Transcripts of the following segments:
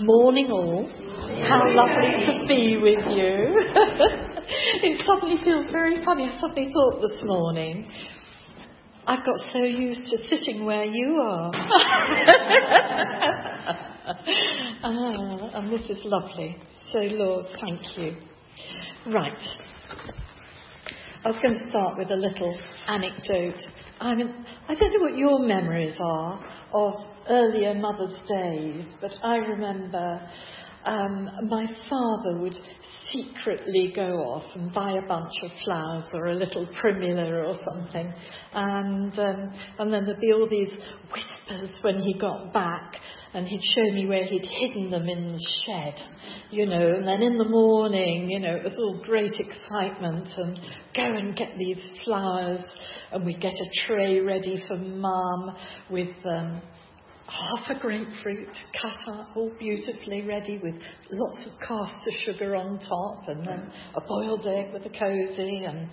Morning all. How lovely to be with you. it suddenly feels very funny. I suddenly thought this morning, I've got so used to sitting where you are. ah, and this is lovely. So, Lord, thank you. Right. I was going to start with a little anecdote. I mean, I don't know what your memories are of earlier Mother's Days, but I remember um, my father would secretly go off and buy a bunch of flowers or a little primula or something, and um, and then there'd be all these whispers when he got back, and he'd show me where he'd hidden them in the shed, you know, and then in the morning, you know, it was all great excitement, and go and get these flowers, and we'd get a tray ready for Mum with. Um, half a grapefruit cut up all beautifully ready with lots of caster sugar on top and then a boiled egg with a cosy and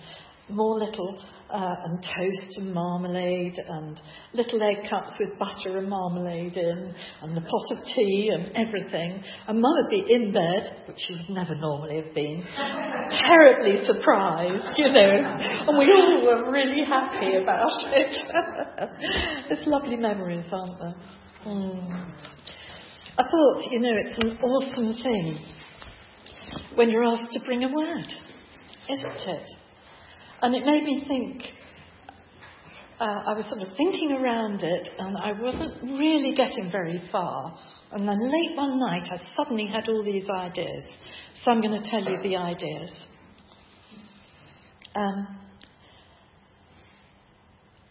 more little uh, and toast and marmalade and little egg cups with butter and marmalade in and the pot of tea and everything. And Mum would be in bed, which she would never normally have been, terribly surprised, you know. And we all were really happy about it. it's lovely memories, aren't there? Mm. I thought, you know, it's an awesome thing when you're asked to bring a word, isn't it? And it made me think, uh, I was sort of thinking around it and I wasn't really getting very far. And then late one night I suddenly had all these ideas. So I'm going to tell you the ideas. Um,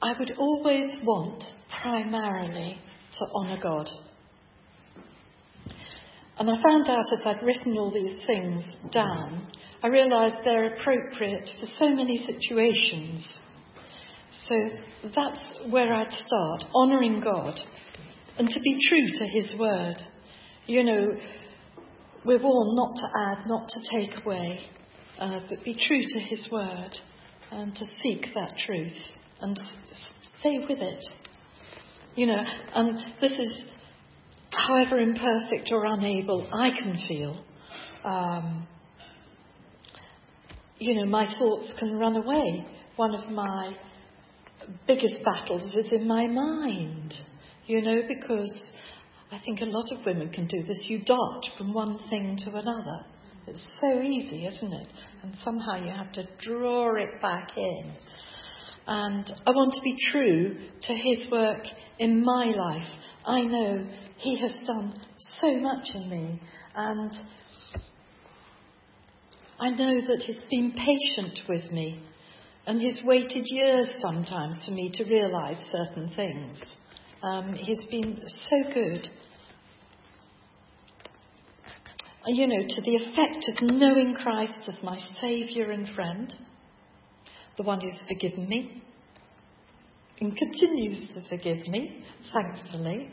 I would always want primarily to honour God. And I found out as I'd written all these things down, I realise they're appropriate for so many situations. So that's where I'd start, honouring God and to be true to His word. You know, we're warned not to add, not to take away, uh, but be true to His word and to seek that truth and stay with it. You know, and this is, however imperfect or unable I can feel, um, you know, my thoughts can run away. One of my biggest battles is in my mind, you know, because I think a lot of women can do this. You dart from one thing to another. It's so easy, isn't it? And somehow you have to draw it back in. And I want to be true to his work in my life. I know He has done so much in me, and I know that He's been patient with me, and He's waited years sometimes for me to realise certain things. Um, he's been so good. You know, to the effect of knowing Christ as my Saviour and friend, the one who's forgiven me, and continues to forgive me, thankfully,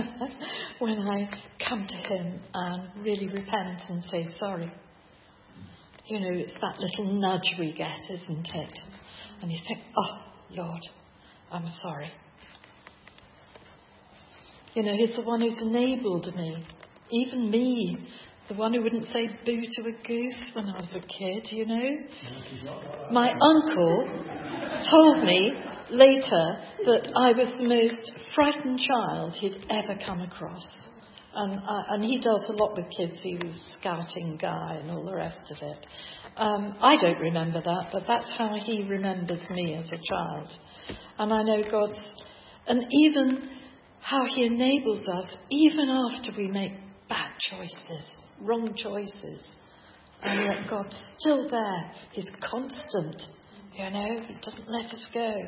when I come to Him and really repent and say sorry. You know, it's that little nudge we get, isn't it? And you think, oh, Lord, I'm sorry. You know, He's the one who's enabled me, even me, the one who wouldn't say boo to a goose when I was a kid, you know. My uncle told me later that I was the most frightened child he'd ever come across. And, uh, and he dealt a lot with kids. He was scouting guy and all the rest of it. Um, I don't remember that, but that's how he remembers me as a child. And I know God's, and even how he enables us, even after we make bad choices, wrong choices, and yet God's still there. He's constant, you know, He doesn't let us go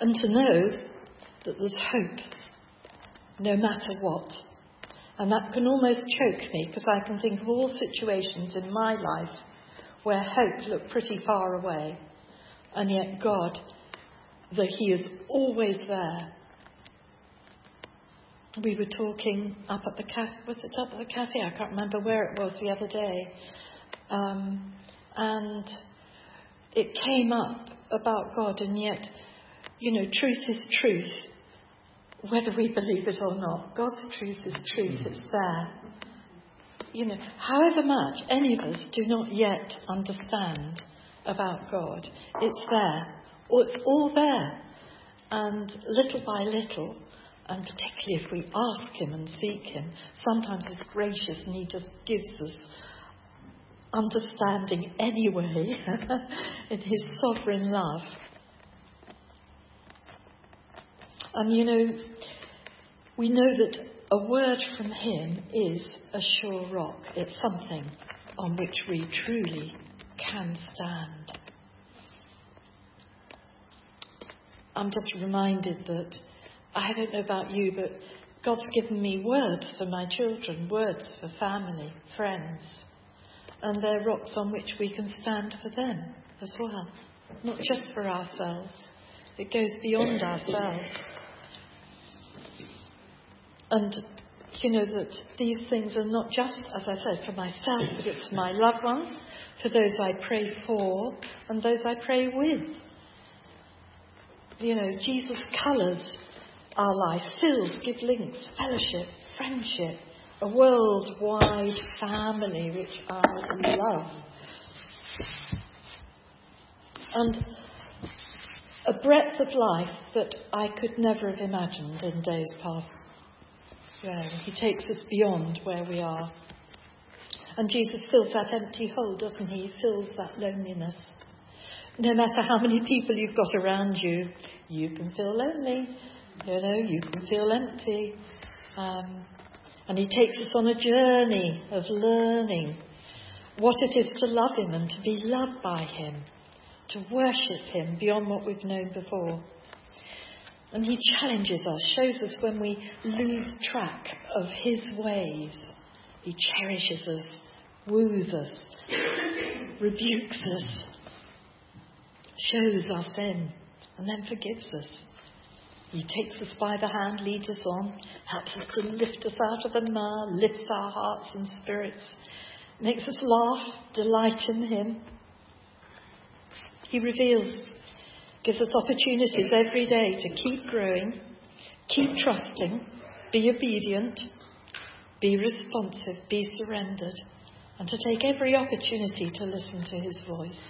and to know that there's hope no matter what. And that can almost choke me because I can think of all situations in my life where hope looked pretty far away, and yet God, though He is always there. We were talking up at the cafe, was it up at the cafe? I can't remember where it was the other day. Um, and it came up about God, and yet you know, truth is truth. Whether we believe it or not. God's truth is truth, mm. it's there. You know, however much any of us do not yet understand about God, it's there. Or it's all there. And little by little, and particularly if we ask Him and seek Him, sometimes He's gracious and He just gives us understanding anyway in His sovereign love. And you know, we know that a word from Him is a sure rock. It's something on which we truly can stand. I'm just reminded that I don't know about you, but God's given me words for my children, words for family, friends, and they're rocks on which we can stand for them as well, not just for ourselves. It goes beyond ourselves. And you know that these things are not just, as I said, for myself, but it's for my loved ones, for those I pray for, and those I pray with. You know, Jesus colours our life, fills, give links, fellowship, friendship, a worldwide family which I love. And a breadth of life that I could never have imagined in days past. He takes us beyond where we are. And Jesus fills that empty hole, doesn't he? He fills that loneliness. No matter how many people you've got around you, you can feel lonely. You know, you can feel empty. Um, and he takes us on a journey of learning what it is to love him and to be loved by him, to worship him beyond what we've known before. And he challenges us, shows us when we lose track of his ways. He cherishes us, woos us, rebukes us, shows our sin, and then forgives us. He takes us by the hand, leads us on, helps us to lift us out of the mire, lifts our hearts and spirits, makes us laugh, delight in Him. He reveals, gives us opportunities every day to keep growing, keep trusting, be obedient, be responsive, be surrendered, and to take every opportunity to listen to His voice.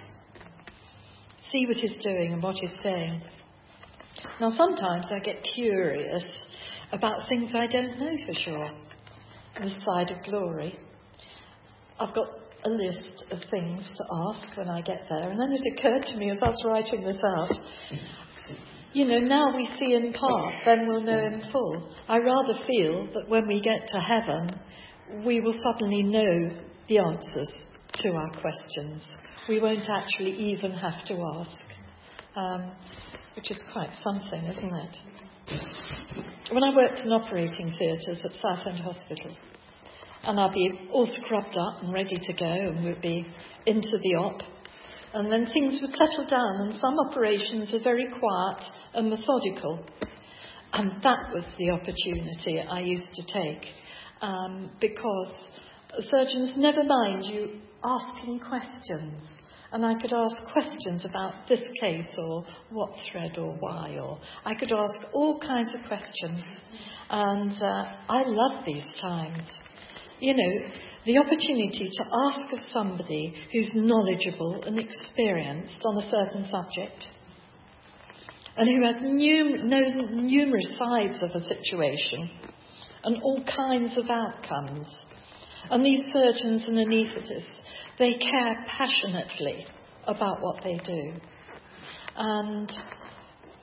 See what He's doing and what He's saying. Now, sometimes I get curious about things I don't know for sure. This side of glory. I've got a list of things to ask when I get there, and then it occurred to me as I was writing this out. You know, now we see in part, then we'll know in full. I rather feel that when we get to heaven, we will suddenly know the answers to our questions. We won't actually even have to ask. Um, which is quite something, isn't it? When I worked in operating theatres at Southend Hospital, and I'd be all scrubbed up and ready to go, and we'd be into the op, and then things would settle down, and some operations are very quiet and methodical. And that was the opportunity I used to take, um, because surgeons never mind you asking questions and I could ask questions about this case or what thread or why, or I could ask all kinds of questions. And uh, I love these times. You know, the opportunity to ask of somebody who's knowledgeable and experienced on a certain subject and who has num- knows numerous sides of a situation and all kinds of outcomes. And these surgeons and anaesthetists they care passionately about what they do. And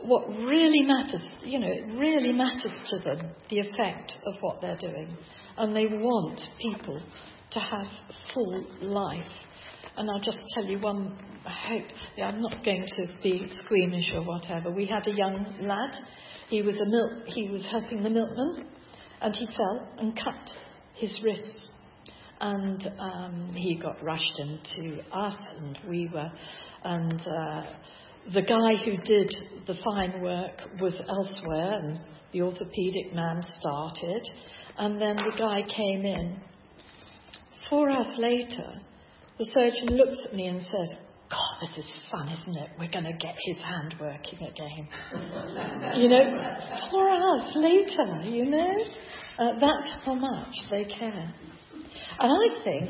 what really matters, you know, it really matters to them, the effect of what they're doing. And they want people to have full life. And I'll just tell you one, I hope, yeah, I'm not going to be squeamish or whatever. We had a young lad, he was, a milk, he was helping the milkman, and he fell and cut his wrist and um, he got rushed into us, and we were, and uh, the guy who did the fine work was elsewhere, and the orthopaedic man started, and then the guy came in. Four hours later, the surgeon looks at me and says, God, this is fun, isn't it? We're going to get his hand working again. you know, four hours later, you know? Uh, that's how much they care. And I think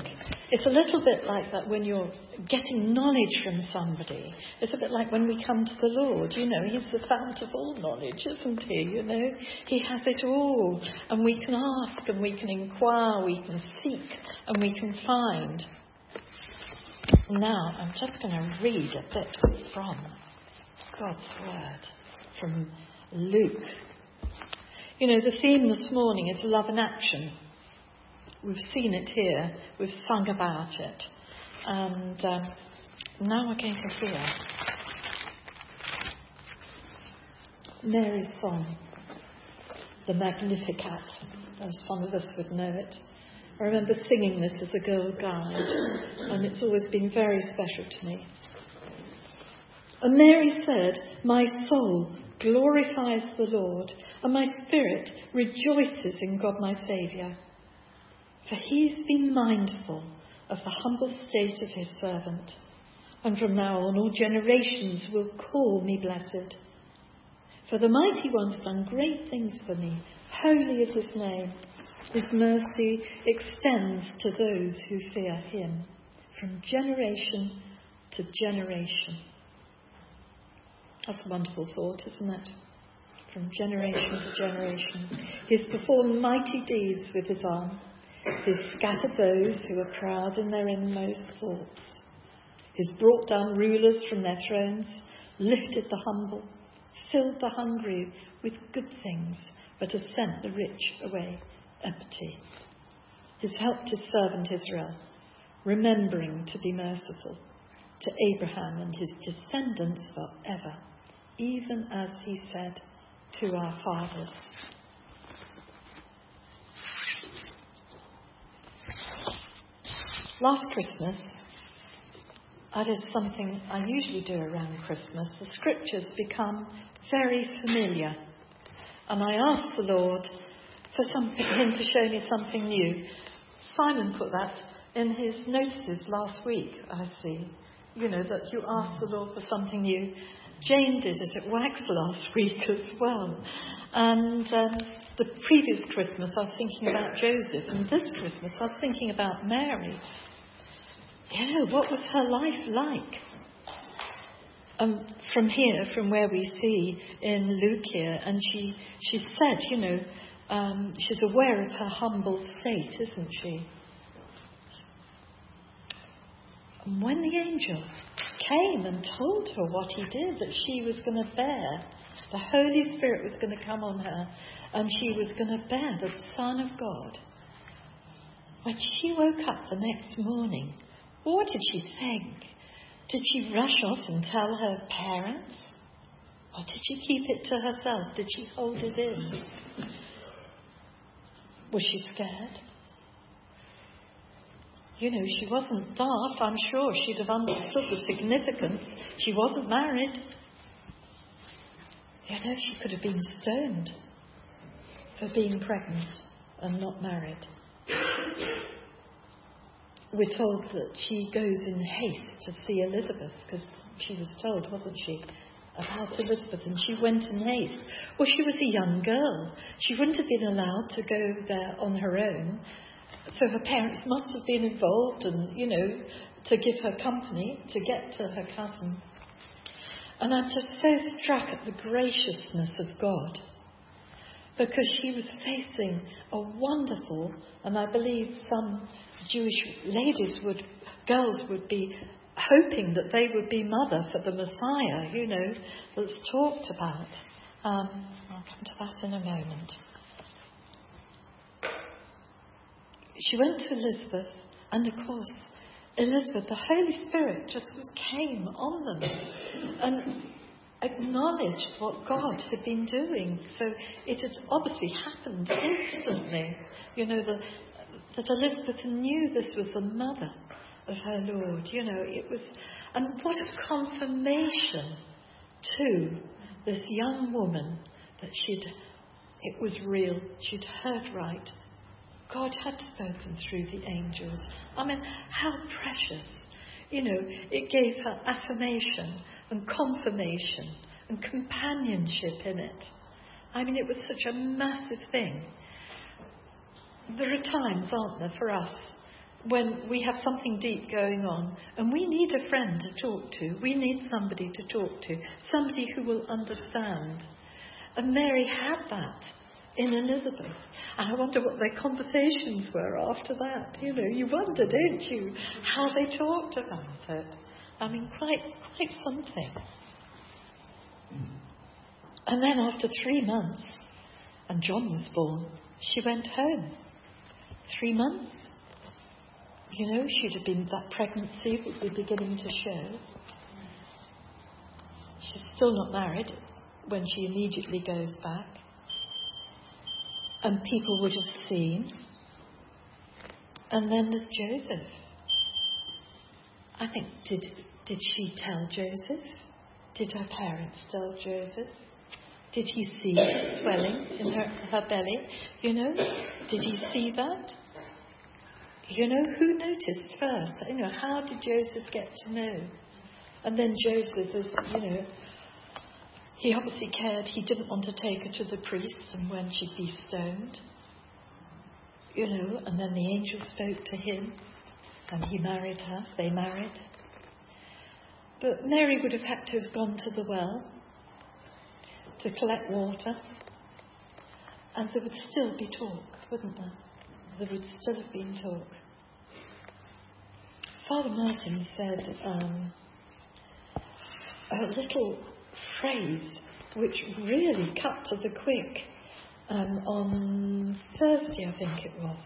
it's a little bit like that when you're getting knowledge from somebody. It's a bit like when we come to the Lord. You know, He's the fount of all knowledge, isn't He? You know, He has it all. And we can ask and we can inquire, we can seek and we can find. Now, I'm just going to read a bit from God's Word, from Luke. You know, the theme this morning is love and action. We've seen it here, we've sung about it, and um, now we're going to hear Mary's song, the Magnificat, as some of us would know it. I remember singing this as a girl guide, and it's always been very special to me. And Mary said, My soul glorifies the Lord, and my spirit rejoices in God my Saviour for he's been mindful of the humble state of his servant. And from now on, all generations will call me blessed. For the mighty one's done great things for me. Holy is his name. His mercy extends to those who fear him from generation to generation. That's a wonderful thought, isn't it? From generation to generation. He's performed mighty deeds with his arm. He's scattered those who are proud in their inmost thoughts. He's brought down rulers from their thrones, lifted the humble, filled the hungry with good things, but has sent the rich away empty. He's helped his servant Israel, remembering to be merciful to Abraham and his descendants forever, even as he said to our fathers. Last Christmas, I did something I usually do around Christmas. The scriptures become very familiar. And I asked the Lord for something, Him to show me something new. Simon put that in his notices last week, I see. You know, that you asked the Lord for something new. Jane did it at Wax last week as well. And um, the previous Christmas I was thinking about Joseph, and this Christmas I was thinking about Mary. You know, what was her life like? Um, from here, from where we see in Luke here, and she, she said, you know, um, she's aware of her humble state, isn't she? And when the angel came and told her what he did, that she was going to bear, the Holy Spirit was going to come on her, and she was going to bear the Son of God. When she woke up the next morning, what did she think? Did she rush off and tell her parents? Or did she keep it to herself? Did she hold it in? Was she scared? You know, she wasn't daft. I'm sure she'd have understood the significance. She wasn't married. You know, she could have been stoned for being pregnant and not married. We're told that she goes in haste to see Elizabeth because she was told, wasn't she, about Elizabeth, and she went in haste. Well, she was a young girl. She wouldn't have been allowed to go there on her own. So her parents must have been involved and, you know, to give her company to get to her cousin. And I'm just so struck at the graciousness of God because she was facing a wonderful, and I believe some Jewish ladies would, girls would be hoping that they would be mother for the Messiah, you know, that's talked about. Um, I'll come to that in a moment. She went to Elizabeth, and of course, Elizabeth, the Holy Spirit just came on them and acknowledged what God had been doing. So it had obviously happened instantly. You know, the, that Elizabeth knew this was the mother of her Lord. You know, it was, and what a confirmation to this young woman that she'd, it was real, she'd heard right. God had spoken through the angels. I mean, how precious. You know, it gave her affirmation and confirmation and companionship in it. I mean, it was such a massive thing. There are times, aren't there, for us when we have something deep going on and we need a friend to talk to. We need somebody to talk to, somebody who will understand. And Mary had that in Elizabeth. And I wonder what their conversations were after that. You know, you wonder, don't you, how they talked about it. I mean, quite, quite something. And then after three months, and John was born, she went home. Three months. You know, she'd have been, that pregnancy would be beginning to show. She's still not married when she immediately goes back. And people would have seen. And then there's Joseph. I think, did, did she tell Joseph? Did her parents tell Joseph? Did he see the swelling in her, her belly? You know, did he see that? You know, who noticed first? You know, how did Joseph get to know? And then Joseph is, you know, he obviously cared. He didn't want to take her to the priests and when she'd be stoned. You know, and then the angel spoke to him and he married her. They married. But Mary would have had to have gone to the well to collect water, and there would still be talk, wouldn't there? There would still have been talk. Father Martin said um, a little phrase which really cut to the quick um, on Thursday, I think it was.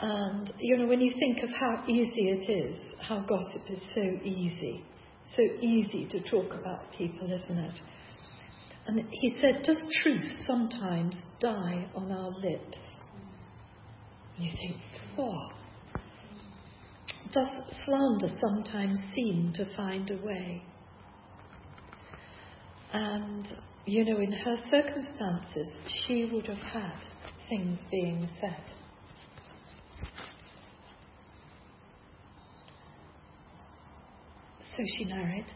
And, you know, when you think of how easy it is, how gossip is so easy, so easy to talk about people, isn't it? And he said, Does truth sometimes die on our lips? And you think, oh, does slander sometimes seem to find a way? And, you know, in her circumstances, she would have had things being said. So she married.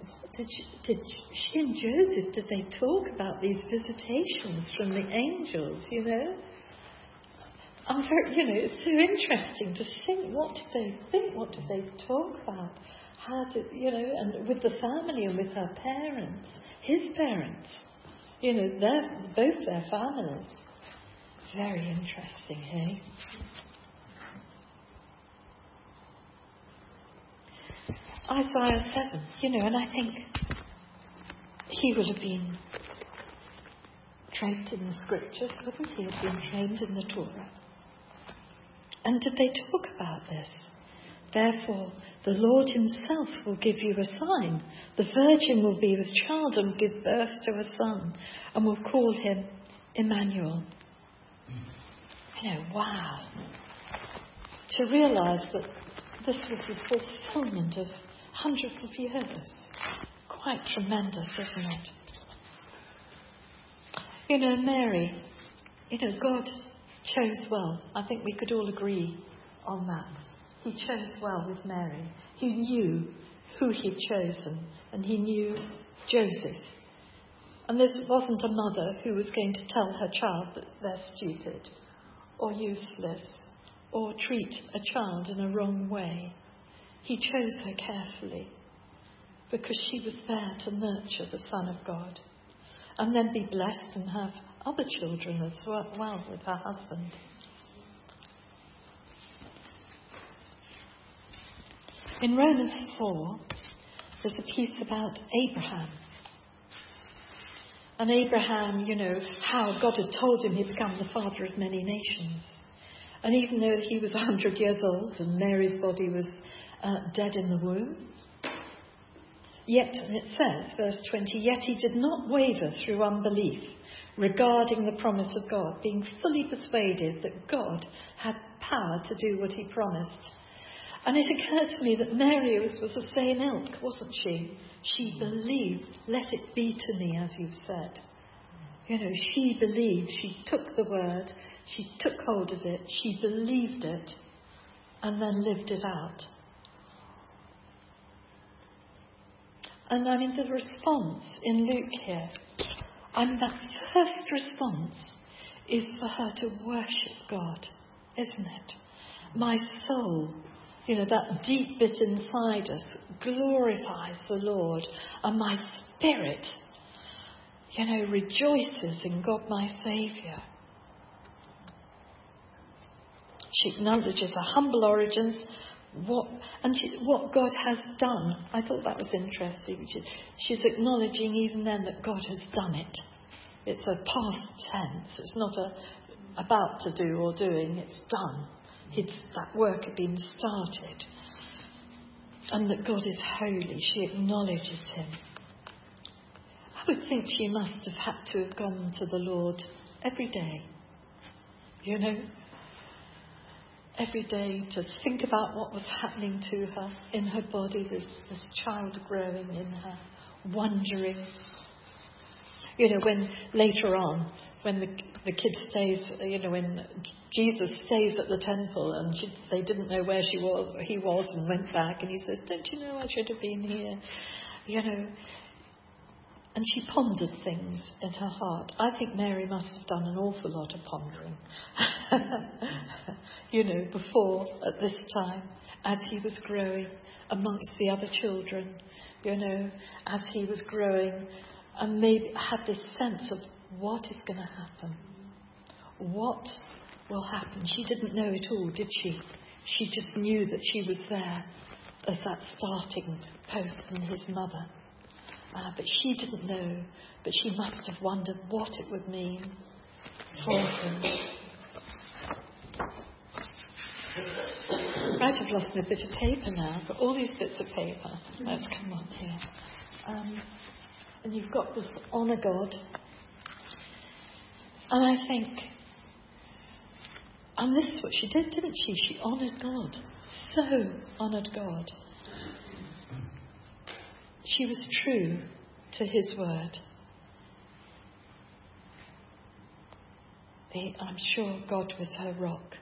What did she, did she and Joseph, did they talk about these visitations from the angels, you know? I'm very, you know, it's so interesting to think what did they think, what did they talk about? How did, you know, and with the family and with her parents, his parents, you know, their, both their families. Very interesting, hey? Isaiah 7, you know, and I think he would have been trained in the scriptures, wouldn't he have been trained in the Torah? And did they talk about this? Therefore, the Lord Himself will give you a sign. The virgin will be with child and give birth to a son, and will call him Emmanuel. You know, wow. To realize that this was the fulfillment of hundreds of years. Quite tremendous, isn't it? You know, Mary, you know, God chose well. I think we could all agree on that. He chose well with Mary. He knew who he'd chosen, and he knew Joseph. And this wasn't a mother who was going to tell her child that they're stupid or useless or treat a child in a wrong way. He chose her carefully because she was there to nurture the Son of God and then be blessed and have other children as well with her husband. In Romans 4, there's a piece about Abraham. And Abraham, you know, how God had told him he'd become the father of many nations. And even though he was 100 years old and Mary's body was uh, dead in the womb. Yet, and it says, verse 20, yet he did not waver through unbelief regarding the promise of God, being fully persuaded that God had power to do what he promised. And it occurred to me that Mary was, was the same ilk, wasn't she? She believed, let it be to me, as you've said. You know, she believed, she took the word, she took hold of it, she believed it, and then lived it out. And I mean, the response in Luke here Mean, that first response is for her to worship God, isn't it? My soul, you know, that deep bit inside us glorifies the Lord, and my spirit, you know, rejoices in God my Saviour. She acknowledges her humble origins, what and she, what God has done. I thought that was interesting. She, she's acknowledging even then that God has done it. It's a past tense. It's not a about to do or doing. It's done. It's, that work had been started. And that God is holy. She acknowledges Him. I would think she must have had to have gone to the Lord every day. You know, every day to think about what was happening to her in her body, this, this child growing in her, wondering. You know, when later on, when the, the kid stays, you know, when Jesus stays at the temple and she, they didn't know where she was, he was, and went back, and he says, Don't you know I should have been here? You know, and she pondered things in her heart. I think Mary must have done an awful lot of pondering. you know, before, at this time, as he was growing amongst the other children, you know, as he was growing, and maybe had this sense of what is going to happen. What will happen? She didn't know it all, did she? She just knew that she was there as that starting post in his mother. Uh, but she didn't know, but she must have wondered what it would mean for him. Right, I've lost my bit of paper now, but all these bits of paper. Let's come on here. Um, and you've got this honour God. And I think, and this is what she did, didn't she? She honoured God. So honoured God. She was true to his word. I'm sure God was her rock.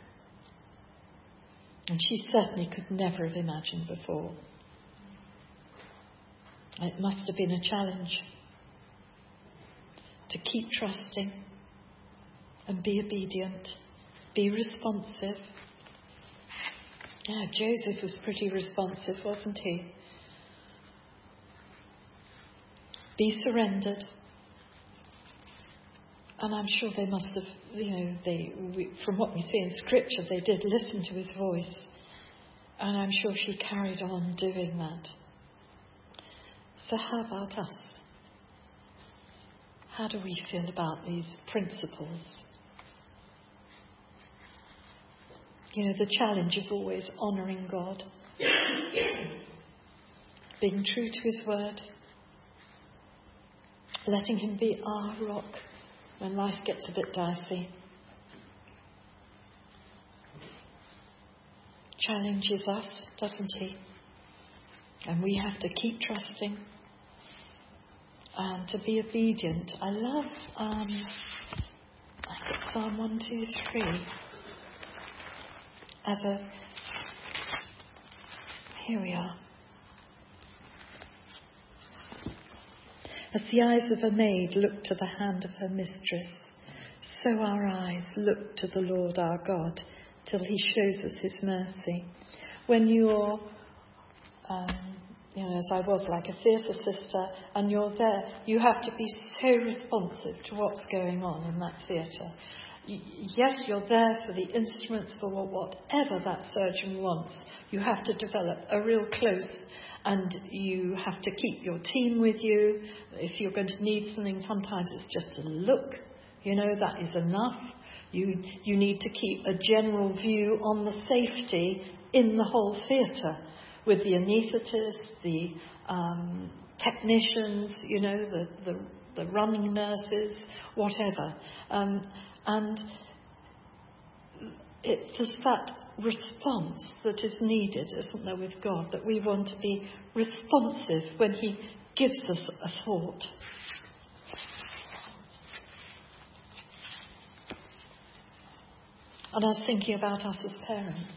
And she certainly could never have imagined before. It must have been a challenge to keep trusting and be obedient, be responsive. Yeah, Joseph was pretty responsive, wasn't he? Be surrendered. And I'm sure they must have, you know, they, we, from what we see in Scripture, they did listen to his voice. And I'm sure she carried on doing that. So, how about us? How do we feel about these principles? You know, the challenge of always honouring God, being true to His word, letting Him be our rock when life gets a bit dicey. Challenges us, doesn't He? And we have to keep trusting and to be obedient. I love um, Psalm 123 as a. Here we are. As the eyes of a maid look to the hand of her mistress, so our eyes look to the Lord our God till he shows us his mercy. When you're, um, you know, as I was, like a theatre sister, and you're there, you have to be so responsive to what's going on in that theatre. Yes, you're there for the instruments, for whatever that surgeon wants. You have to develop a real close and you have to keep your team with you. If you're going to need something, sometimes it's just a look, you know, that is enough. You, you need to keep a general view on the safety in the whole theatre with the anaesthetists, the um, technicians, you know, the, the, the running nurses, whatever. Um, and it's that response that is needed, isn't there, with God? That we want to be responsive when He gives us a thought. And I was thinking about us as parents.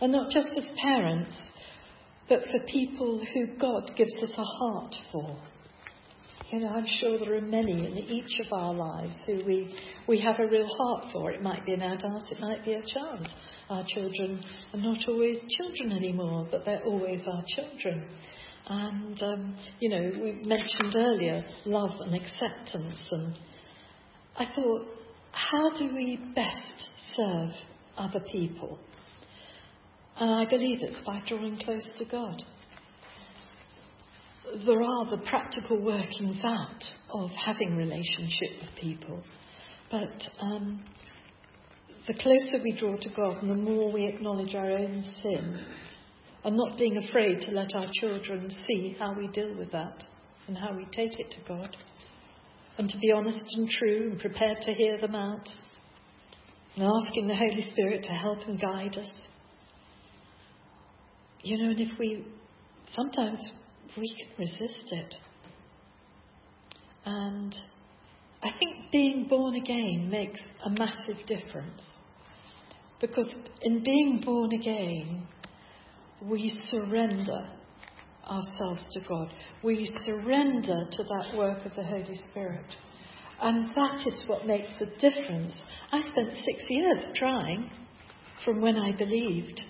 And not just as parents, but for people who God gives us a heart for. You know, I'm sure there are many in each of our lives who we, we have a real heart for. It might be an adult, it might be a child. Our children are not always children anymore, but they're always our children. And, um, you know, we mentioned earlier love and acceptance. And I thought, how do we best serve other people? And I believe it's by drawing close to God there are the practical workings out of having relationship with people, but um, the closer we draw to God and the more we acknowledge our own sin, and not being afraid to let our children see how we deal with that and how we take it to God, and to be honest and true and prepared to hear them out, and asking the Holy Spirit to help and guide us. You know, and if we sometimes we can resist it. And I think being born again makes a massive difference. Because in being born again, we surrender ourselves to God. We surrender to that work of the Holy Spirit. And that is what makes the difference. I spent six years trying from when I believed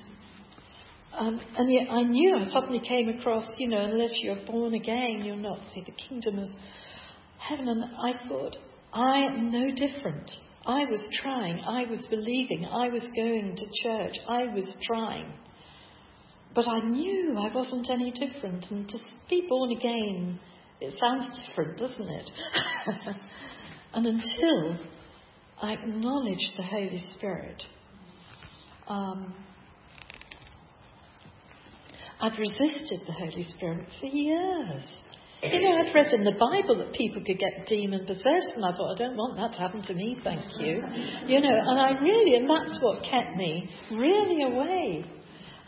um, and yet I knew I suddenly came across, you know, unless you're born again, you'll not see the kingdom of heaven. And I thought, I am no different. I was trying, I was believing, I was going to church, I was trying. But I knew I wasn't any different. And to be born again, it sounds different, doesn't it? and until I acknowledged the Holy Spirit, um, I'd resisted the Holy Spirit for years. You know, I'd read in the Bible that people could get demon possessed, and I thought, I don't want that to happen to me, thank you. You know, and I really, and that's what kept me really away.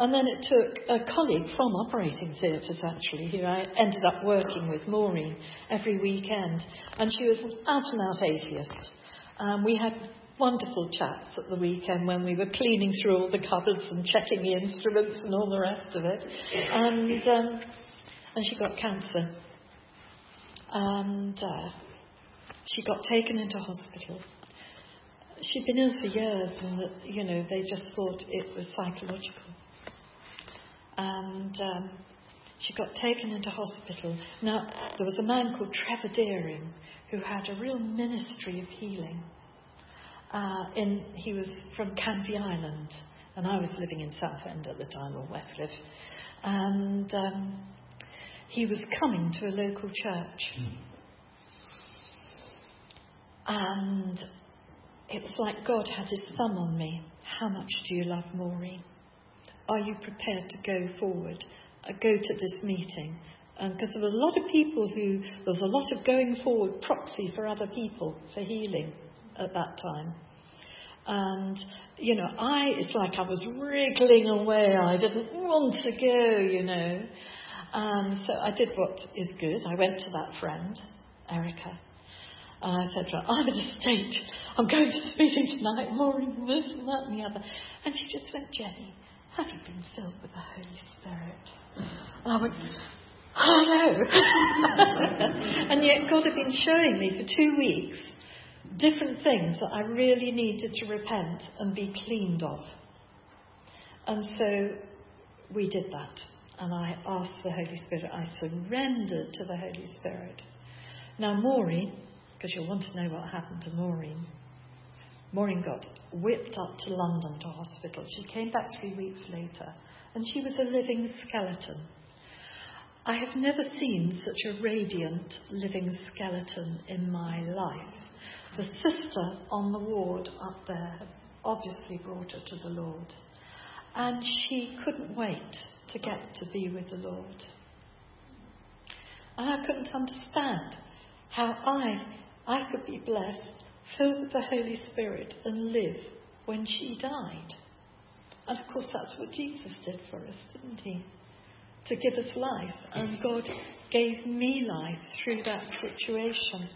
And then it took a colleague from operating theatres, actually, who I ended up working with, Maureen, every weekend. And she was an out and out atheist. Um, we had wonderful chats at the weekend when we were cleaning through all the cupboards and checking the instruments and all the rest of it. And, um, and she got cancer. And uh, she got taken into hospital. She'd been ill for years, and you know they just thought it was psychological. And um, she got taken into hospital. Now there was a man called Trevor Dearing who had a real ministry of healing. Uh, in, he was from Canvey Island, and I was living in Southend at the time, or Westcliff. And um, he was coming to a local church. Mm. And it was like God had his thumb on me. How much do you love Maureen? Are you prepared to go forward, uh, go to this meeting? Because there were a lot of people who, there was a lot of going forward proxy for other people for healing at that time. And, you know, I, it's like I was wriggling away. I didn't want to go, you know. And so I did what is good. I went to that friend, Erica. And I said I'm in a state. I'm going to this meeting tonight, Maureen this and that and the other. And she just went, Jenny, have you been filled with the Holy Spirit? And I went, oh no. and yet God had been showing me for two weeks different things that I really needed to repent and be cleaned of. And so we did that. And I asked the Holy Spirit, I surrendered to the Holy Spirit. Now, Maureen, because you'll want to know what happened to Maureen, Maureen got whipped up to London to hospital. She came back three weeks later, and she was a living skeleton. I have never seen such a radiant living skeleton in my life. The sister on the ward up there had obviously brought her to the Lord. And she couldn't wait to get to be with the Lord. And I couldn't understand how I, I could be blessed, filled with the Holy Spirit, and live when she died. And of course, that's what Jesus did for us, didn't he? To give us life. And God gave me life through that situation.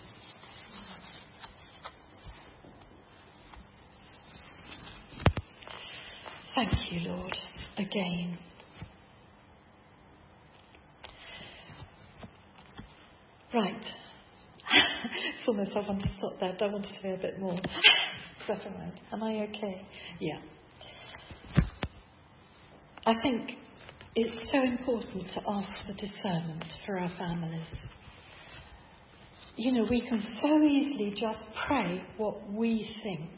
Thank you, Lord, again. Right. it's almost I want to stop there. I want to say a bit more. Never mind. Am I okay? Yeah. I think it's so important to ask for discernment for our families. You know, we can so easily just pray what we think,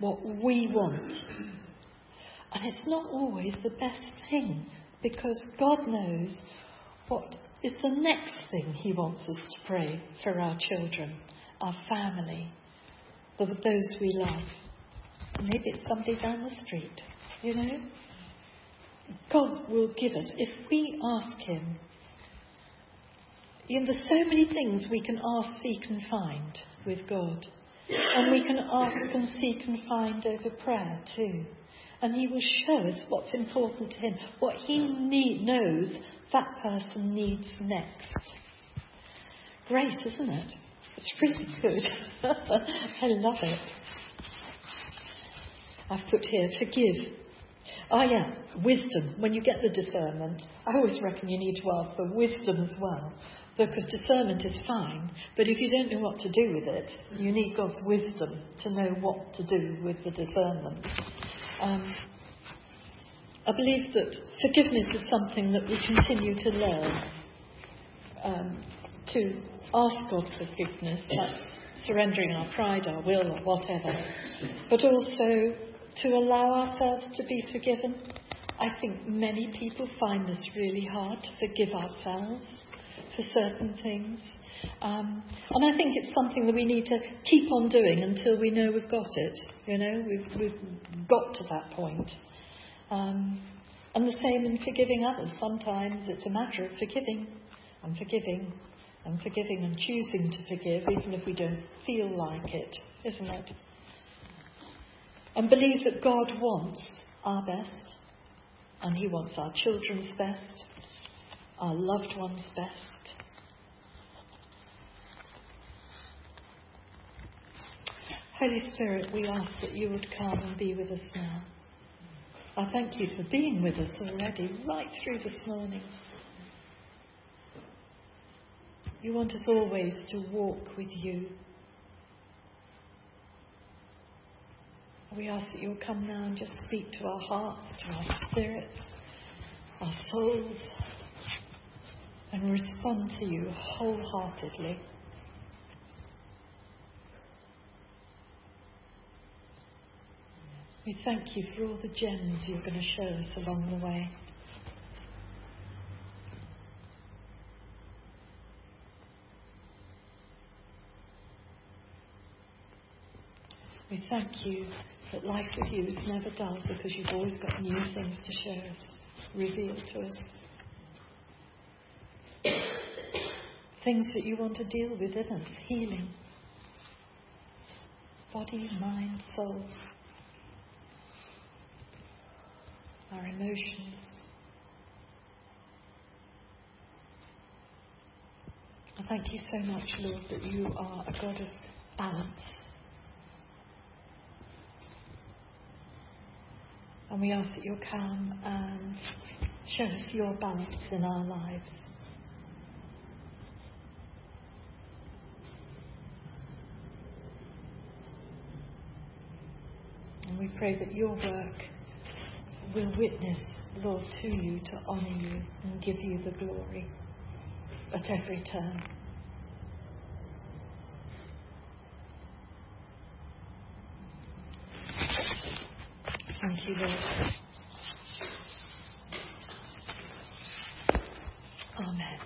what we want, and it's not always the best thing because God knows what is the next thing He wants us to pray for our children, our family, those we love. Maybe it's somebody down the street, you know? God will give us, if we ask Him, you know, there's so many things we can ask, seek, and find with God. And we can ask and seek and find over prayer too. And He will show us what's important to Him, what He need, knows that person needs next. Great, isn't it? It's really good. I love it. I've put here, forgive Oh, yeah, wisdom. When you get the discernment, I always reckon you need to ask for wisdom as well. Because discernment is fine, but if you don't know what to do with it, you need God's wisdom to know what to do with the discernment. Um, I believe that forgiveness is something that we continue to learn. Um, to ask God for forgiveness, that's surrendering our pride, our will, or whatever. But also to allow ourselves to be forgiven. I think many people find this really hard to forgive ourselves for certain things. Um, and I think it's something that we need to keep on doing until we know we've got it. You know, we've, we've got to that point. Um, and the same in forgiving others. Sometimes it's a matter of forgiving and forgiving and forgiving and choosing to forgive, even if we don't feel like it, isn't it? and believe that God wants our best, and He wants our children's best, our loved ones' best. Holy Spirit, we ask that you would come and be with us now. I thank you for being with us already, right through this morning. You want us always to walk with you We ask that you'll come now and just speak to our hearts, to our spirits, our souls, and respond to you wholeheartedly. We thank you for all the gems you're going to show us along the way. We thank you that life with you is never dull because you've always got new things to show us, reveal to us. Things that you want to deal with in us, healing. Body, mind, soul. Our emotions. I thank you so much, Lord, that you are a God of balance. And we ask that you'll come and show us your balance in our lives. And we pray that your work will witness, Lord, to you, to honour you and give you the glory at every turn. Thank you, Lord. Amen.